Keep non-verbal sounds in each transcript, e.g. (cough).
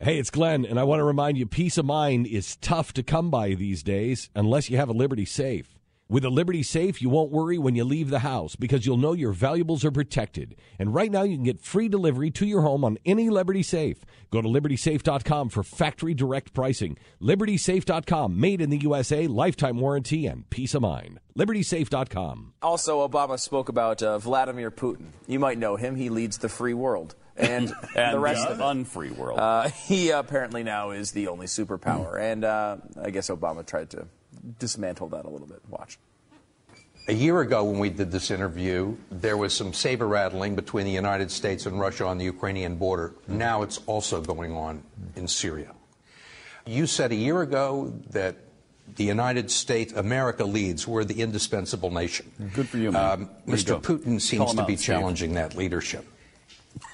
Hey, it's Glenn, and I want to remind you peace of mind is tough to come by these days unless you have a Liberty Safe. With a Liberty Safe, you won't worry when you leave the house because you'll know your valuables are protected. And right now, you can get free delivery to your home on any Liberty Safe. Go to libertysafe.com for factory direct pricing. Libertysafe.com, made in the USA, lifetime warranty, and peace of mind. Libertysafe.com. Also, Obama spoke about uh, Vladimir Putin. You might know him. He leads the free world. And, (laughs) and the rest the of it. unfree world. Uh, he apparently now is the only superpower. and uh, I guess Obama tried to dismantle that a little bit. Watch. A year ago, when we did this interview, there was some saber rattling between the United States and Russia on the Ukrainian border. Now it's also going on in Syria. You said a year ago that the United States, America leads, we're the indispensable nation. Good for you, man. Um, Mr. go. Putin seems to out, be Steve. challenging that leadership.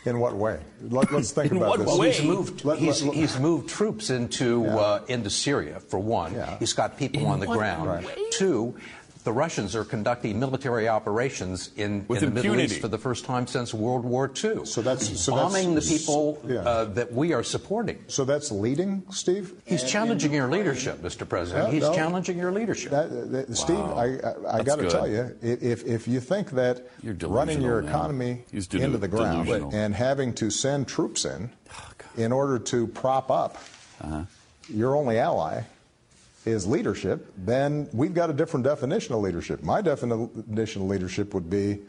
In what way? Let, us think (laughs) In about what this. way? He's moved. Let- he's, let- he's moved troops into Yeah. uh, into Syria for one. Yeah. He's got people In on the ground. way? Two, the Russians are conducting military operations in, in the Middle impunity. East for the first time since World War II. So that's- so bombing that's- the people yeah. uh, that we are supporting. So that's leading, Steve? He's challenging your leadership, Mr. President. Yeah, He's no. challenging your leadership. That, that- Steve, I, I, I got to tell you, if, if you think that You're running your economy delu- into the ground delusional. Oh, and having to send troops in in order to prop up Uh-huh. your only ally is leadership, then we've got a different definition of leadership. My definition of leadership would be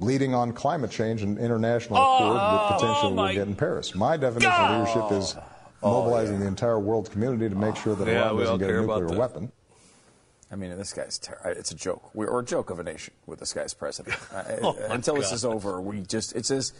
leading on climate change and international oh, accord that potentially Oh, my will get in Paris. My definition of leadership is oh, mobilizing the entire world community to make sure that Yeah, Iran doesn't get a nuclear weapon. I mean, this guy's ter- it's a joke. We're or a joke of a nation with this guy's president. (laughs) I- Oh, my until this is over, we just it's just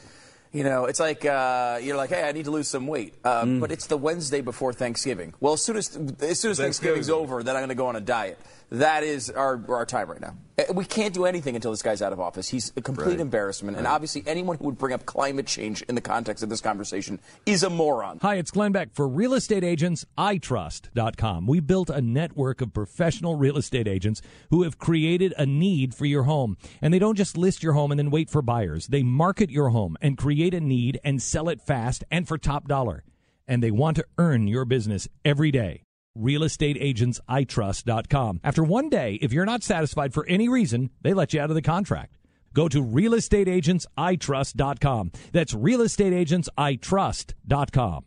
you know it's like uh, you're like, hey, I need to lose some weight, uh, Mm. but it's the Wednesday before Thanksgiving. Well, as soon as as soon as Thanksgiving's over, then I'm going to go on a diet. That is our our time right now. Uh, We can't do anything until this guy's out of office. He's a complete Right. embarrassment, and obviously anyone who would bring up climate change in the context of this conversation is a moron. Hi, it's Glenn Beck for real estate agents iTrust.com. We built a network of professional real estate agents who have created a need for your home. And they don't just list your home and then wait for buyers. They market your home and create a need and sell it fast and for top dollar. And they want to earn your business every day. realestateagentsitrust.com. After one day, if you're not satisfied for any reason, they let you out of the contract. Go to realestateagentsitrust.com. That's realestateagentsitrust.com.